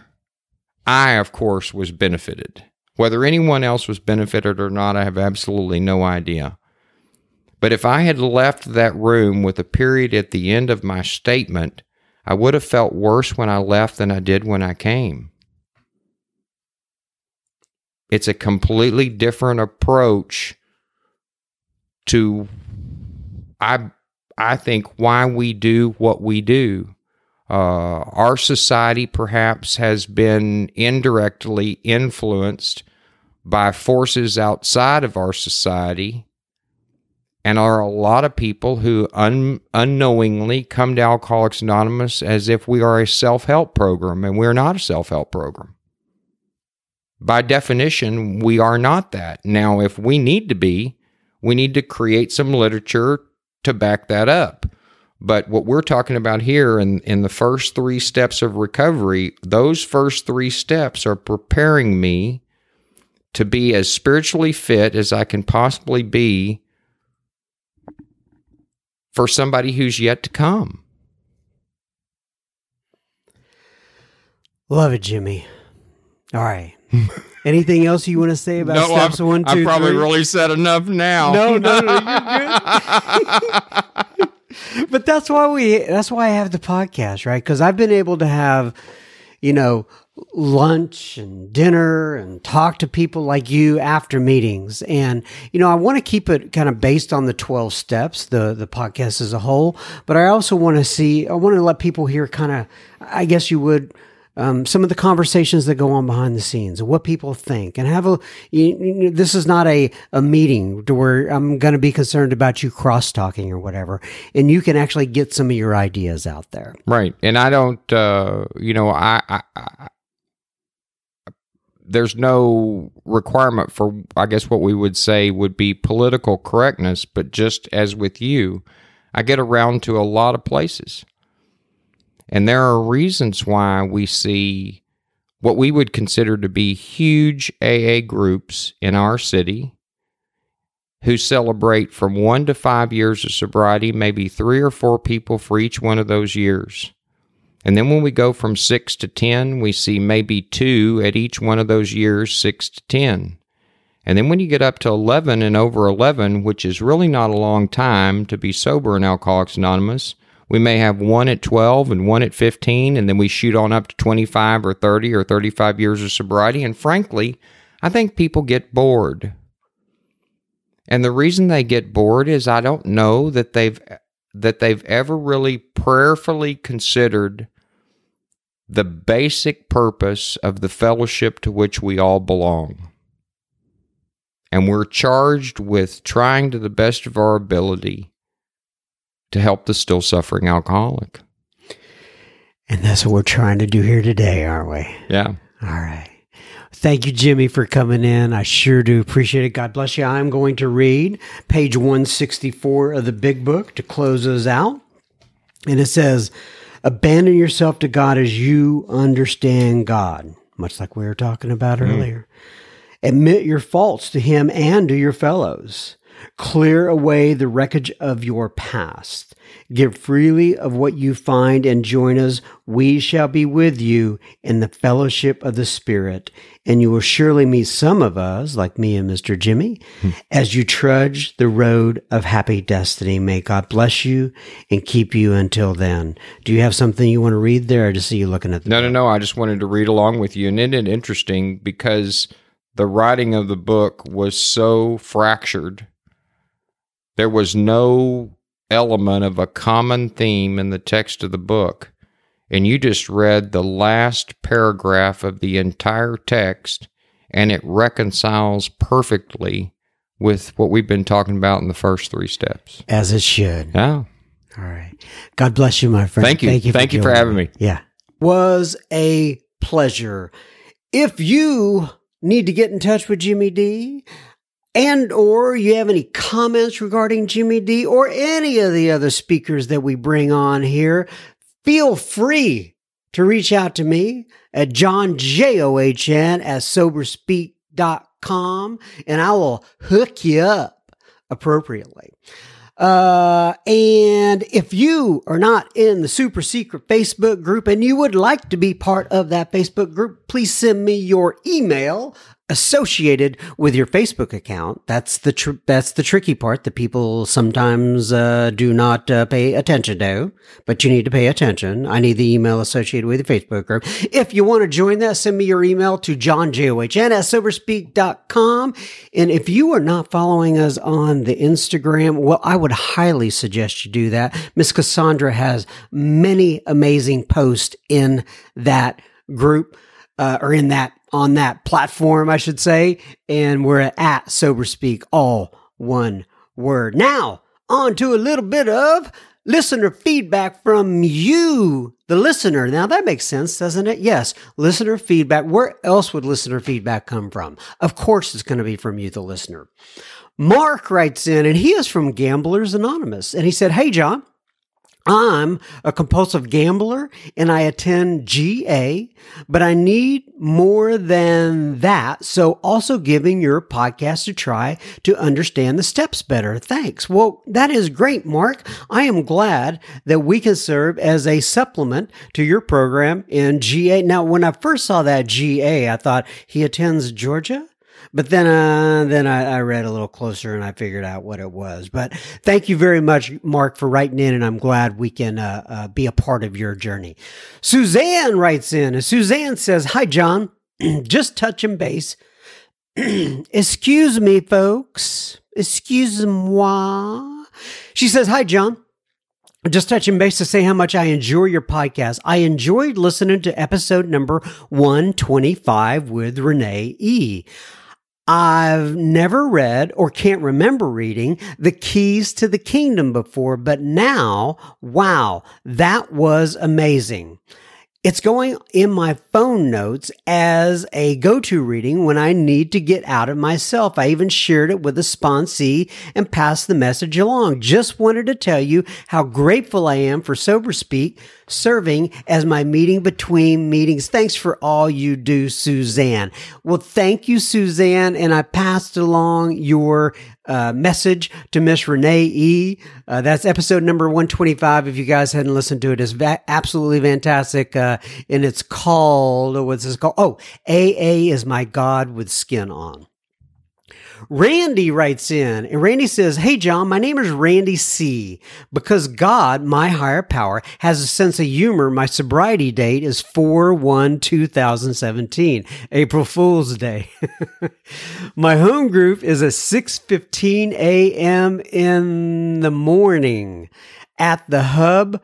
I, of course, was benefited. Whether anyone else was benefited or not, I have absolutely no idea. But if I had left that room with a period at the end of my statement, I would have felt worse when I left than I did when I came. It's a completely different approach to I I think why we do what we do. Uh, our society perhaps has been indirectly influenced by forces outside of our society. And are a lot of people who un- unknowingly come to Alcoholics Anonymous as if we are a self help program, and we're not a self help program. By definition, we are not that. Now, if we need to be, we need to create some literature to back that up. But what we're talking about here in, in the first three steps of recovery, those first three steps are preparing me to be as spiritually fit as I can possibly be for somebody who's yet to come. Love it, Jimmy. All right. *laughs* Anything else you want to say about no, steps I've, one, two, I probably three? really said enough now. No, no, no, you're *laughs* good. *laughs* *laughs* but that's why we that's why I have the podcast, right? Because I've been able to have, you know, lunch and dinner and talk to people like you after meetings. And, you know, I want to keep it kind of based on the 12 steps, the, the podcast as a whole. But I also want to see, I want to let people hear kind of, I guess you would, um, some of the conversations that go on behind the scenes, what people think, and have a. You, you, this is not a a meeting where I'm going to be concerned about you cross talking or whatever, and you can actually get some of your ideas out there. Right, and I don't. Uh, you know, I, I, I there's no requirement for I guess what we would say would be political correctness, but just as with you, I get around to a lot of places. And there are reasons why we see what we would consider to be huge AA groups in our city who celebrate from one to five years of sobriety, maybe three or four people for each one of those years. And then when we go from six to 10, we see maybe two at each one of those years, six to 10. And then when you get up to 11 and over 11, which is really not a long time to be sober in Alcoholics Anonymous, we may have one at 12 and one at 15, and then we shoot on up to 25 or 30 or 35 years of sobriety. And frankly, I think people get bored. And the reason they get bored is I don't know that they've that they've ever really prayerfully considered the basic purpose of the fellowship to which we all belong. And we're charged with trying to the best of our ability to help the still suffering alcoholic. And that's what we're trying to do here today, aren't we? Yeah. All right. Thank you, Jimmy, for coming in. I sure do appreciate it. God bless you. I'm going to read page 164 of the big book to close us out. And it says, Abandon yourself to God as you understand God, much like we were talking about hmm. earlier. Admit your faults to Him and to your fellows. Clear away the wreckage of your past. Give freely of what you find and join us. We shall be with you in the fellowship of the Spirit. And you will surely meet some of us, like me and Mr. Jimmy, hmm. as you trudge the road of happy destiny. May God bless you and keep you until then. Do you have something you want to read there? I just see you looking at the No, no, no. I just wanted to read along with you. And isn't it interesting because the writing of the book was so fractured? There was no element of a common theme in the text of the book. And you just read the last paragraph of the entire text, and it reconciles perfectly with what we've been talking about in the first three steps. as it should. Yeah. All right. God bless you, my friend. Thank you. Thank you Thank for joining having me. Yeah. Was a pleasure. If you need to get in touch with Jimmy D and or you have any comments regarding Jimmy D or any of the other speakers that we bring on here, feel free to reach out to me at John J O H N at soberspeak.com and I will hook you up appropriately. Uh, and if you are not in the super secret Facebook group and you would like to be part of that Facebook group, please send me your email associated with your Facebook account. That's the tr- that's the tricky part that people sometimes uh, do not uh, pay attention to, but you need to pay attention. I need the email associated with the Facebook group. If you want to join that, send me your email to johnjohn at soberspeak.com. And if you are not following us on the Instagram, well, I would highly suggest you do that. Miss Cassandra has many amazing posts in that group uh, or in that on that platform, I should say. And we're at Sober Speak, all one word. Now, on to a little bit of listener feedback from you, the listener. Now, that makes sense, doesn't it? Yes, listener feedback. Where else would listener feedback come from? Of course, it's going to be from you, the listener. Mark writes in, and he is from Gamblers Anonymous. And he said, Hey, John. I'm a compulsive gambler and I attend GA, but I need more than that. So also giving your podcast a try to understand the steps better. Thanks. Well, that is great, Mark. I am glad that we can serve as a supplement to your program in GA. Now, when I first saw that GA, I thought he attends Georgia. But then, uh, then I, I, read a little closer and I figured out what it was. But thank you very much, Mark, for writing in, and I'm glad we can uh, uh, be a part of your journey. Suzanne writes in, and Suzanne says, "Hi, John. *clears throat* Just touching base. *clears throat* Excuse me, folks. Excuse moi." She says, "Hi, John." Just touching base to say how much I enjoy your podcast. I enjoyed listening to episode number 125 with Renee E. I've never read or can't remember reading The Keys to the Kingdom before, but now, wow, that was amazing. It's going in my phone notes as a go to reading when I need to get out of myself. I even shared it with a sponsee and passed the message along. Just wanted to tell you how grateful I am for Sober Speak serving as my meeting between meetings. Thanks for all you do, Suzanne. Well, thank you, Suzanne. And I passed along your uh, message to Miss Renee E. Uh, that's episode number 125. If you guys hadn't listened to it, it's va- absolutely fantastic. Uh, and it's called, what's this called? Oh, AA is my God with skin on. Randy writes in, and Randy says, Hey, John, my name is Randy C. Because God, my higher power, has a sense of humor, my sobriety date is 4 1 2017, April Fool's Day. *laughs* my home group is at 6.15 a.m. in the morning at the hub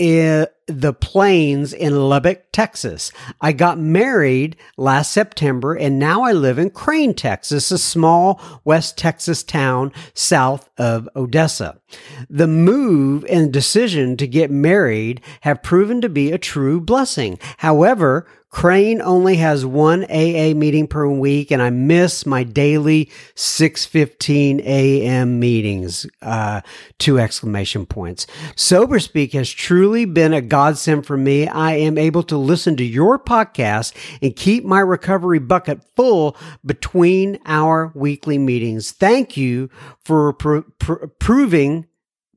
the plains in Lubbock, Texas. I got married last September and now I live in Crane, Texas, a small West Texas town south of Odessa. The move and decision to get married have proven to be a true blessing. However, Crane only has one AA meeting per week, and I miss my daily 6:15 a.m. meetings. Uh, two exclamation points. Sober Speak has truly been a godsend for me. I am able to listen to your podcast and keep my recovery bucket full between our weekly meetings. Thank you for pr- pr- proving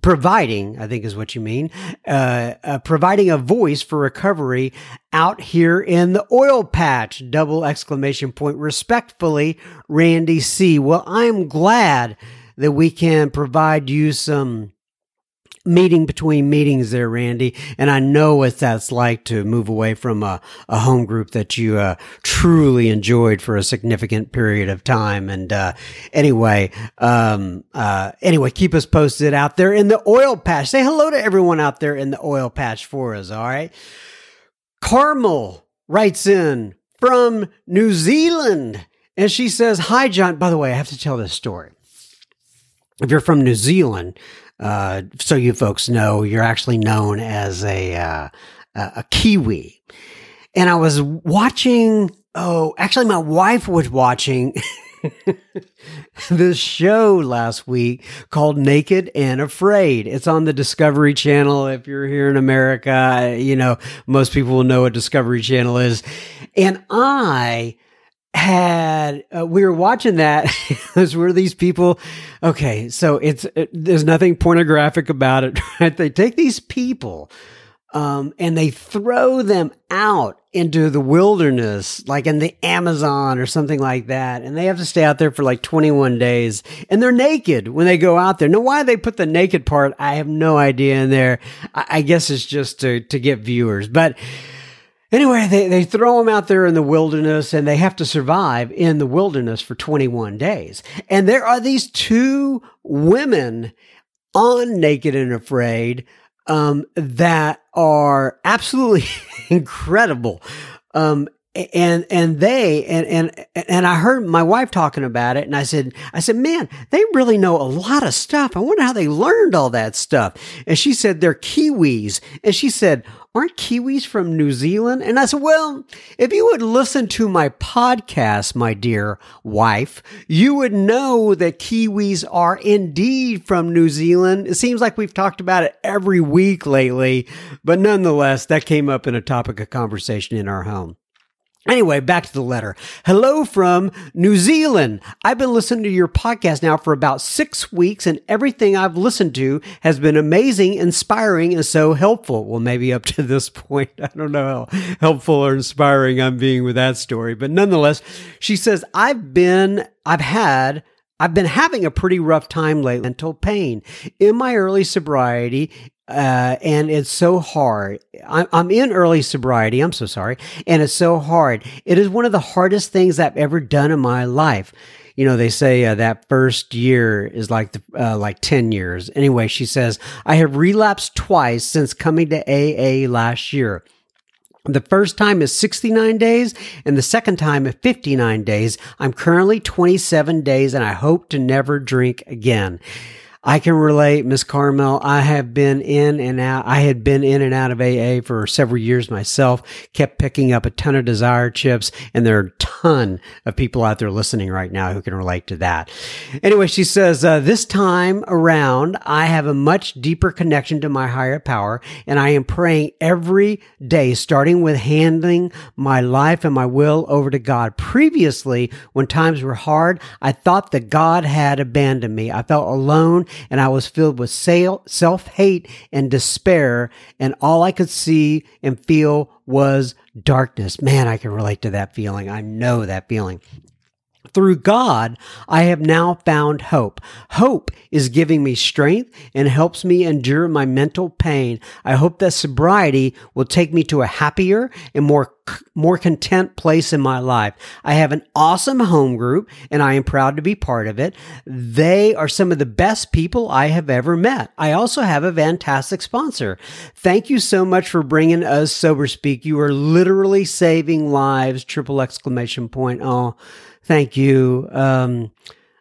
providing, I think is what you mean, uh, uh, providing a voice for recovery out here in the oil patch. Double exclamation point. Respectfully, Randy C. Well, I'm glad that we can provide you some meeting between meetings there, Randy. And I know what that's like to move away from a, a home group that you uh, truly enjoyed for a significant period of time. And uh, anyway, um, uh, anyway, keep us posted out there in the oil patch. Say hello to everyone out there in the oil patch for us. All right. Carmel writes in from New Zealand. And she says, Hi, John. By the way, I have to tell this story. If you're from New Zealand, uh, so you folks know, you're actually known as a uh, a Kiwi. And I was watching. Oh, actually, my wife was watching. *laughs* this show last week called Naked and Afraid. It's on the Discovery Channel. If you're here in America, you know, most people will know what Discovery Channel is. And I had uh, we were watching that. *laughs* Those were these people okay so it's it, there's nothing pornographic about it *laughs* right? They take these people um, and they throw them out into the wilderness like in the amazon or something like that and they have to stay out there for like 21 days and they're naked when they go out there. Now why they put the naked part i have no idea in there. I, I guess it's just to to get viewers but Anyway, they, they throw them out there in the wilderness and they have to survive in the wilderness for 21 days. And there are these two women on Naked and Afraid um, that are absolutely *laughs* incredible. Um, and and they and and and I heard my wife talking about it, and I said, I said, man, they really know a lot of stuff. I wonder how they learned all that stuff. And she said they're Kiwis, and she said, aren't Kiwis from New Zealand? And I said, well, if you would listen to my podcast, my dear wife, you would know that Kiwis are indeed from New Zealand. It seems like we've talked about it every week lately, but nonetheless, that came up in a topic of conversation in our home. Anyway, back to the letter. Hello from New Zealand. I've been listening to your podcast now for about six weeks, and everything I've listened to has been amazing, inspiring, and so helpful. Well, maybe up to this *laughs* point, I don't know how helpful or inspiring I'm being with that story, but nonetheless, she says, I've been, I've had, I've been having a pretty rough time lately, mental pain. In my early sobriety, uh, and it's so hard. I'm, I'm in early sobriety. I'm so sorry. And it's so hard. It is one of the hardest things I've ever done in my life. You know, they say uh, that first year is like the, uh, like 10 years. Anyway, she says, I have relapsed twice since coming to AA last year. The first time is 69 days and the second time is 59 days. I'm currently 27 days and I hope to never drink again. I can relate, Miss Carmel. I have been in and out. I had been in and out of AA for several years myself, kept picking up a ton of desire chips, and there are a ton of people out there listening right now who can relate to that. Anyway, she says, uh, this time around, I have a much deeper connection to my higher power, and I am praying every day, starting with handing my life and my will over to God. Previously, when times were hard, I thought that God had abandoned me. I felt alone and I was filled with self hate and despair, and all I could see and feel was darkness. Man, I can relate to that feeling. I know that feeling. Through God, I have now found hope. Hope is giving me strength and helps me endure my mental pain. I hope that sobriety will take me to a happier and more more content place in my life. I have an awesome home group and I am proud to be part of it. They are some of the best people I have ever met. I also have a fantastic sponsor. Thank you so much for bringing us Sober Speak. You are literally saving lives. Triple exclamation point. Oh, Thank you. Um,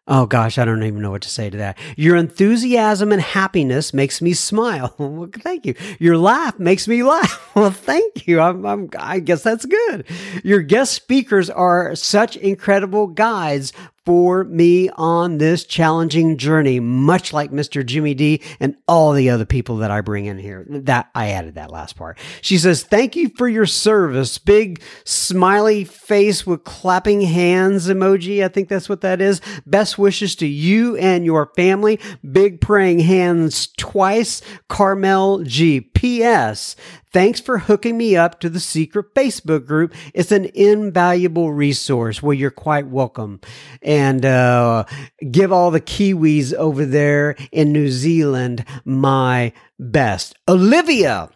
Oh gosh, I don't even know what to say to that. Your enthusiasm and happiness makes me smile. *laughs* well, thank you. Your laugh makes me *laughs* laugh. well, thank you. I'm, I'm, I guess that's good. Your guest speakers are such incredible guides for me on this challenging journey, much like Mr. Jimmy D and all the other people that I bring in here. That I added that last part. She says, Thank you for your service. Big smiley face with clapping hands emoji. I think that's what that is. Best wishes to you and your family. Big praying hands twice. Carmel G. P.S. Thanks for hooking me up to the secret Facebook group. It's an invaluable resource. Well, you're quite welcome. And uh, give all the Kiwis over there in New Zealand my best. Olivia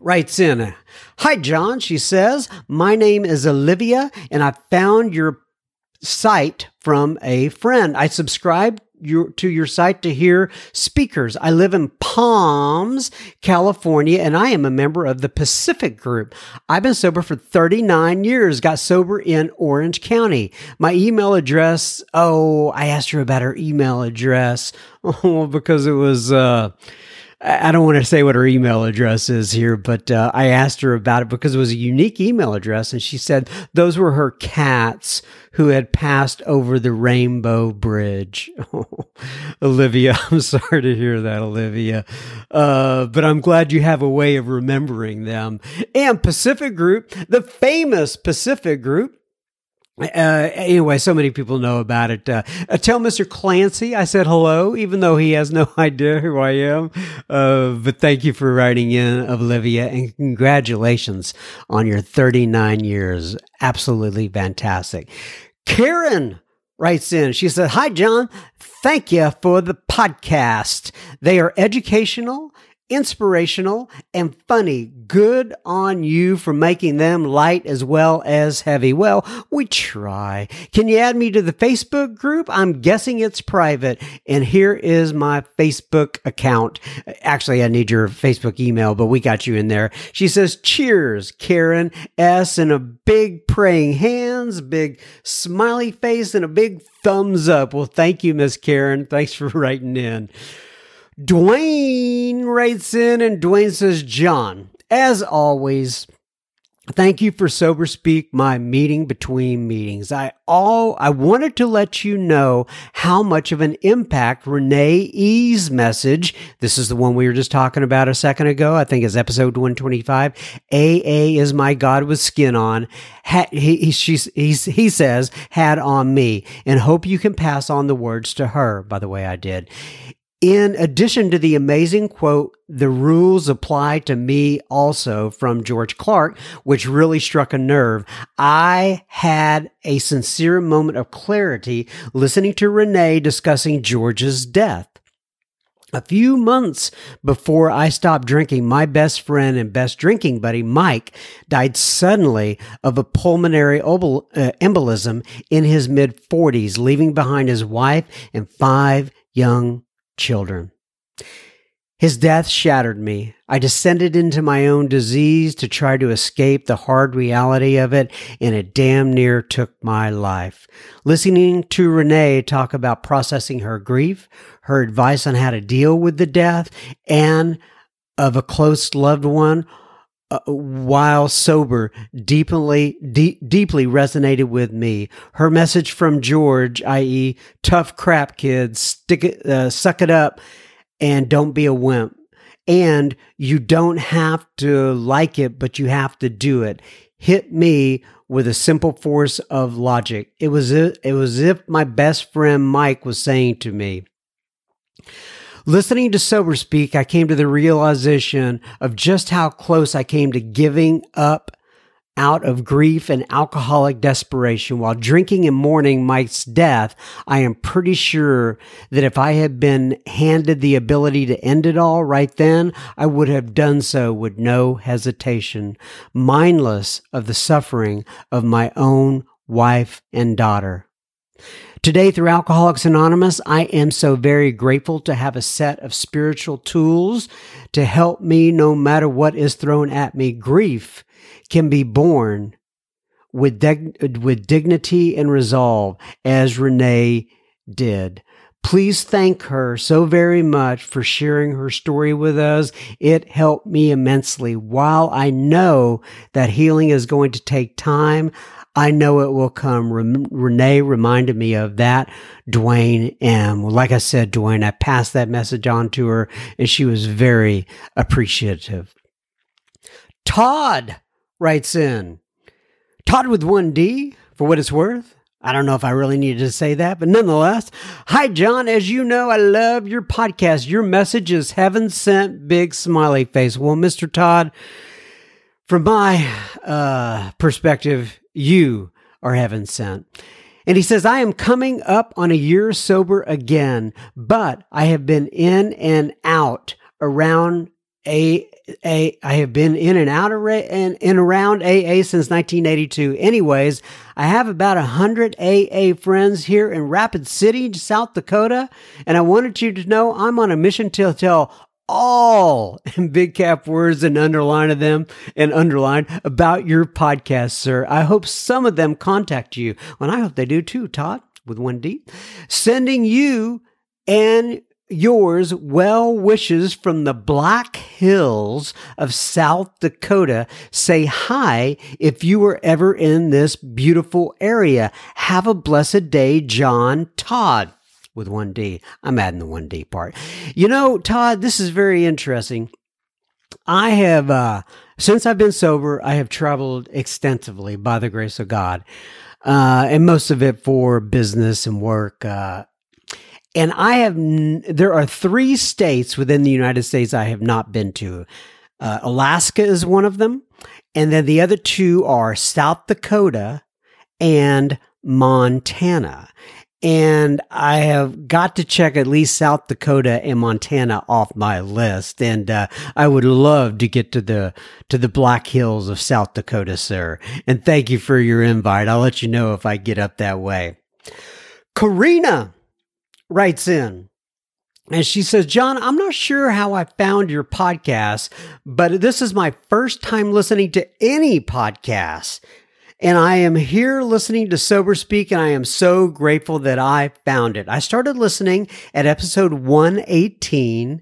writes in Hi, John. She says, My name is Olivia, and I found your site from a friend. I subscribe your, to your site to hear speakers. I live in Palms, California, and I am a member of the Pacific Group. I've been sober for 39 years, got sober in Orange County. My email address, oh, I asked her about her email address *laughs* because it was, uh, I don't want to say what her email address is here, but uh, I asked her about it because it was a unique email address. And she said those were her cats who had passed over the Rainbow Bridge. *laughs* Olivia, *laughs* I'm sorry to hear that, Olivia. Uh, but I'm glad you have a way of remembering them. And Pacific Group, the famous Pacific Group, uh, anyway, so many people know about it. Uh, uh, tell Mr. Clancy I said hello, even though he has no *laughs* idea who I am. Uh, but thank you for writing in, Olivia, and congratulations on your 39 years. Absolutely fantastic. Karen writes in. She said, Hi, John. Thank you for the podcast. They are educational inspirational and funny. Good on you for making them light as well as heavy. Well, we try. Can you add me to the Facebook group? I'm guessing it's private. And here is my Facebook account. Actually, I need your Facebook email, but we got you in there. She says, Cheers, Karen S. and a big praying hands, big smiley face, and a big thumbs up. Well, thank you, Miss Karen. Thanks for *laughs* writing in. Dwayne writes in and Dwayne says, John, as always, Thank you for Sober Speak, my meeting between meetings. I all I wanted to let you know how much of an impact Renee E's message. This is the one we were just talking about a second ago. I think is episode 125. AA is my God with skin on. He, he, he's, he says had on me and hope you can pass on the words to her. By the way, I did. In addition to the amazing quote, the rules apply to me also from George Clark, which really struck a nerve. I had a sincere moment of clarity listening to Renee discussing George's death. A few months before I stopped drinking, my best friend and best drinking buddy, Mike, died suddenly of a pulmonary uh, embolism in his mid 40s, leaving behind his wife and five young children. His death shattered me. I descended into my own disease to try to escape the hard reality of it, and it damn near took my life. Listening to Renee talk about processing her grief, her advice on how to deal with the death, and of a close loved one, uh, while sober deeply de- deeply resonated with me. Her message from George, i.e., tough crap, kids, stick it, uh, suck it up, and don't be a wimp. And you don't have to like it, but you have to do it. Hit me with a simple force of logic. It was it was as if my best friend Mike was saying to me. Listening to Sober Speak, I came to the realization of just how close I came to giving up out of grief and alcoholic desperation while drinking and mourning Mike's death, I am pretty sure that if I had been handed the ability to end it all right then, I would have done so with no hesitation, mindless of the suffering of my own wife and daughter. Today, through Alcoholics Anonymous, I am so very grateful to have a set of spiritual tools to help me no matter what is thrown at me. Grief can be borne with, with dignity and resolve, as Renee did. Please thank her so very much for sharing her story with us. It helped me immensely. While I know that healing is going to take time, I know it will come. Renee reminded me of that. Dwayne M. Like I said, Dwayne, I passed that message on to her and she was very appreciative. Todd writes in Todd with 1D for what it's worth. I don't know if I really needed to say that, but nonetheless, hi, John. As you know, I love your podcast. Your message is heaven sent, big smiley face. Well, Mr. Todd, from my uh, perspective, you are heaven sent. And he says, I am coming up on a year sober again, but I have been in and out around a a, I have been in and out of and in around AA since 1982. Anyways, I have about a hundred AA friends here in Rapid City, South Dakota, and I wanted you to know I'm on a mission to tell all *laughs* in big cap words and underline of them and underline about your podcast, sir. I hope some of them contact you. And I hope they do too, Todd, with one D. Sending you and yours well wishes from the Black Hills of South Dakota. Say hi if you were ever in this beautiful area. Have a blessed day, John Todd. With 1D. I'm adding the 1D part. You know, Todd, this is very interesting. I have, uh, since I've been sober, I have traveled extensively by the grace of God, uh, and most of it for business and work. Uh, and I have, n- there are three states within the United States I have not been to. Uh, Alaska is one of them. And then the other two are South Dakota and Montana. And I have got to check at least South Dakota and Montana off my list. And uh, I would love to get to the to the Black Hills of South Dakota, sir. And thank you for your invite. I'll let you know if I get up that way. Karina writes in and she says, John, I'm not sure how I found your podcast, but this is my first time listening to any podcast. And I am here listening to Sober Speak, and I am so grateful that I found it. I started listening at episode 118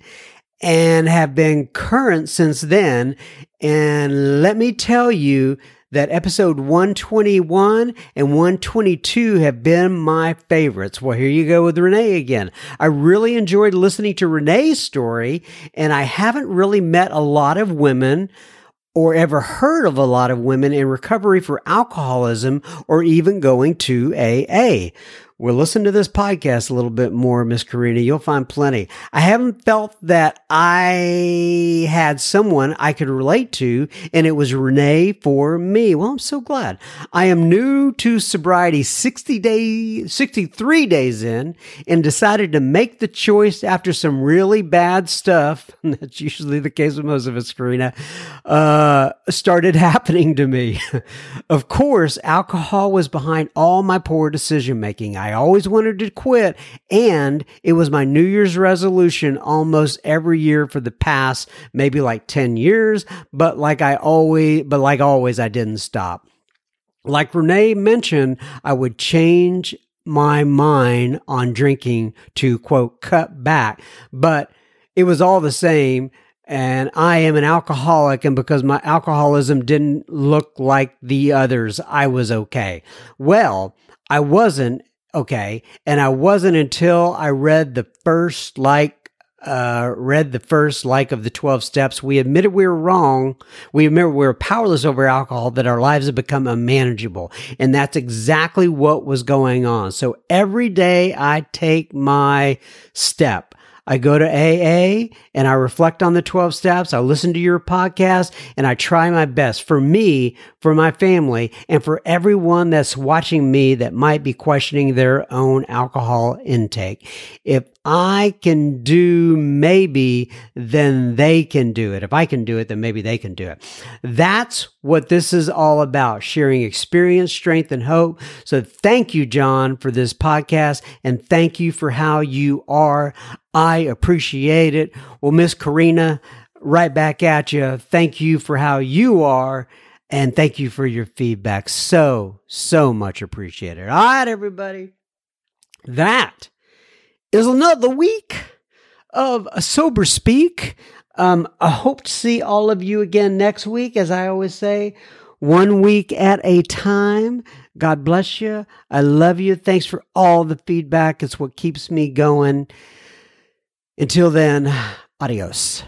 and have been current since then. And let me tell you, that episode 121 and 122 have been my favorites. Well, here you go with Renee again. I really enjoyed listening to Renee's story, and I haven't really met a lot of women or ever heard of a lot of women in recovery for alcoholism or even going to AA. Well, listen to this podcast a little bit more, Miss Karina. You'll find plenty. I haven't felt that I had someone I could relate to, and it was Renee for me. Well, I'm so glad. I am new to sobriety 60 days, 63 days in, and decided to make the choice after some really bad stuff. *laughs* That's usually the case with most of us, Karina. Uh, started *laughs* happening to me. *laughs* of course, alcohol was behind all my poor decision making. I always wanted to quit, and it was my New Year's resolution almost every year for the past maybe like 10 years, but like I always but like always I didn't stop. Like Renee mentioned, I would change my mind on drinking to quote cut back, but it was all the same and I am an alcoholic, and because my alcoholism didn't look like the others, I was okay. Well, I wasn't, okay. And I wasn't until I read the first like uh, read the first like of the 12 steps. We admitted we were wrong. We admitted we were powerless over alcohol, that our lives had become unmanageable. And that's exactly what was going on. So every day I take my step. I go to AA and I reflect on the 12 steps. I listen to your podcast and I try my best for me, for my family, and for everyone that's watching me that might be questioning their own alcohol intake. If I can do maybe, then they can do it. If I can do it, then maybe they can do it. That's what this is all about sharing experience, strength, and hope. So thank you, John, for this podcast and thank you for how you are. I appreciate it. Well, Miss Karina, right back at you. Thank you for how you are. And thank you for your feedback. So, so much appreciated. All right, everybody. That is another week of a Sober Speak. Um, I hope to see all of you again next week. As I always say, one week at a time. God bless you. I love you. Thanks for all the feedback. It's what keeps me going. Until then, *sighs* adios.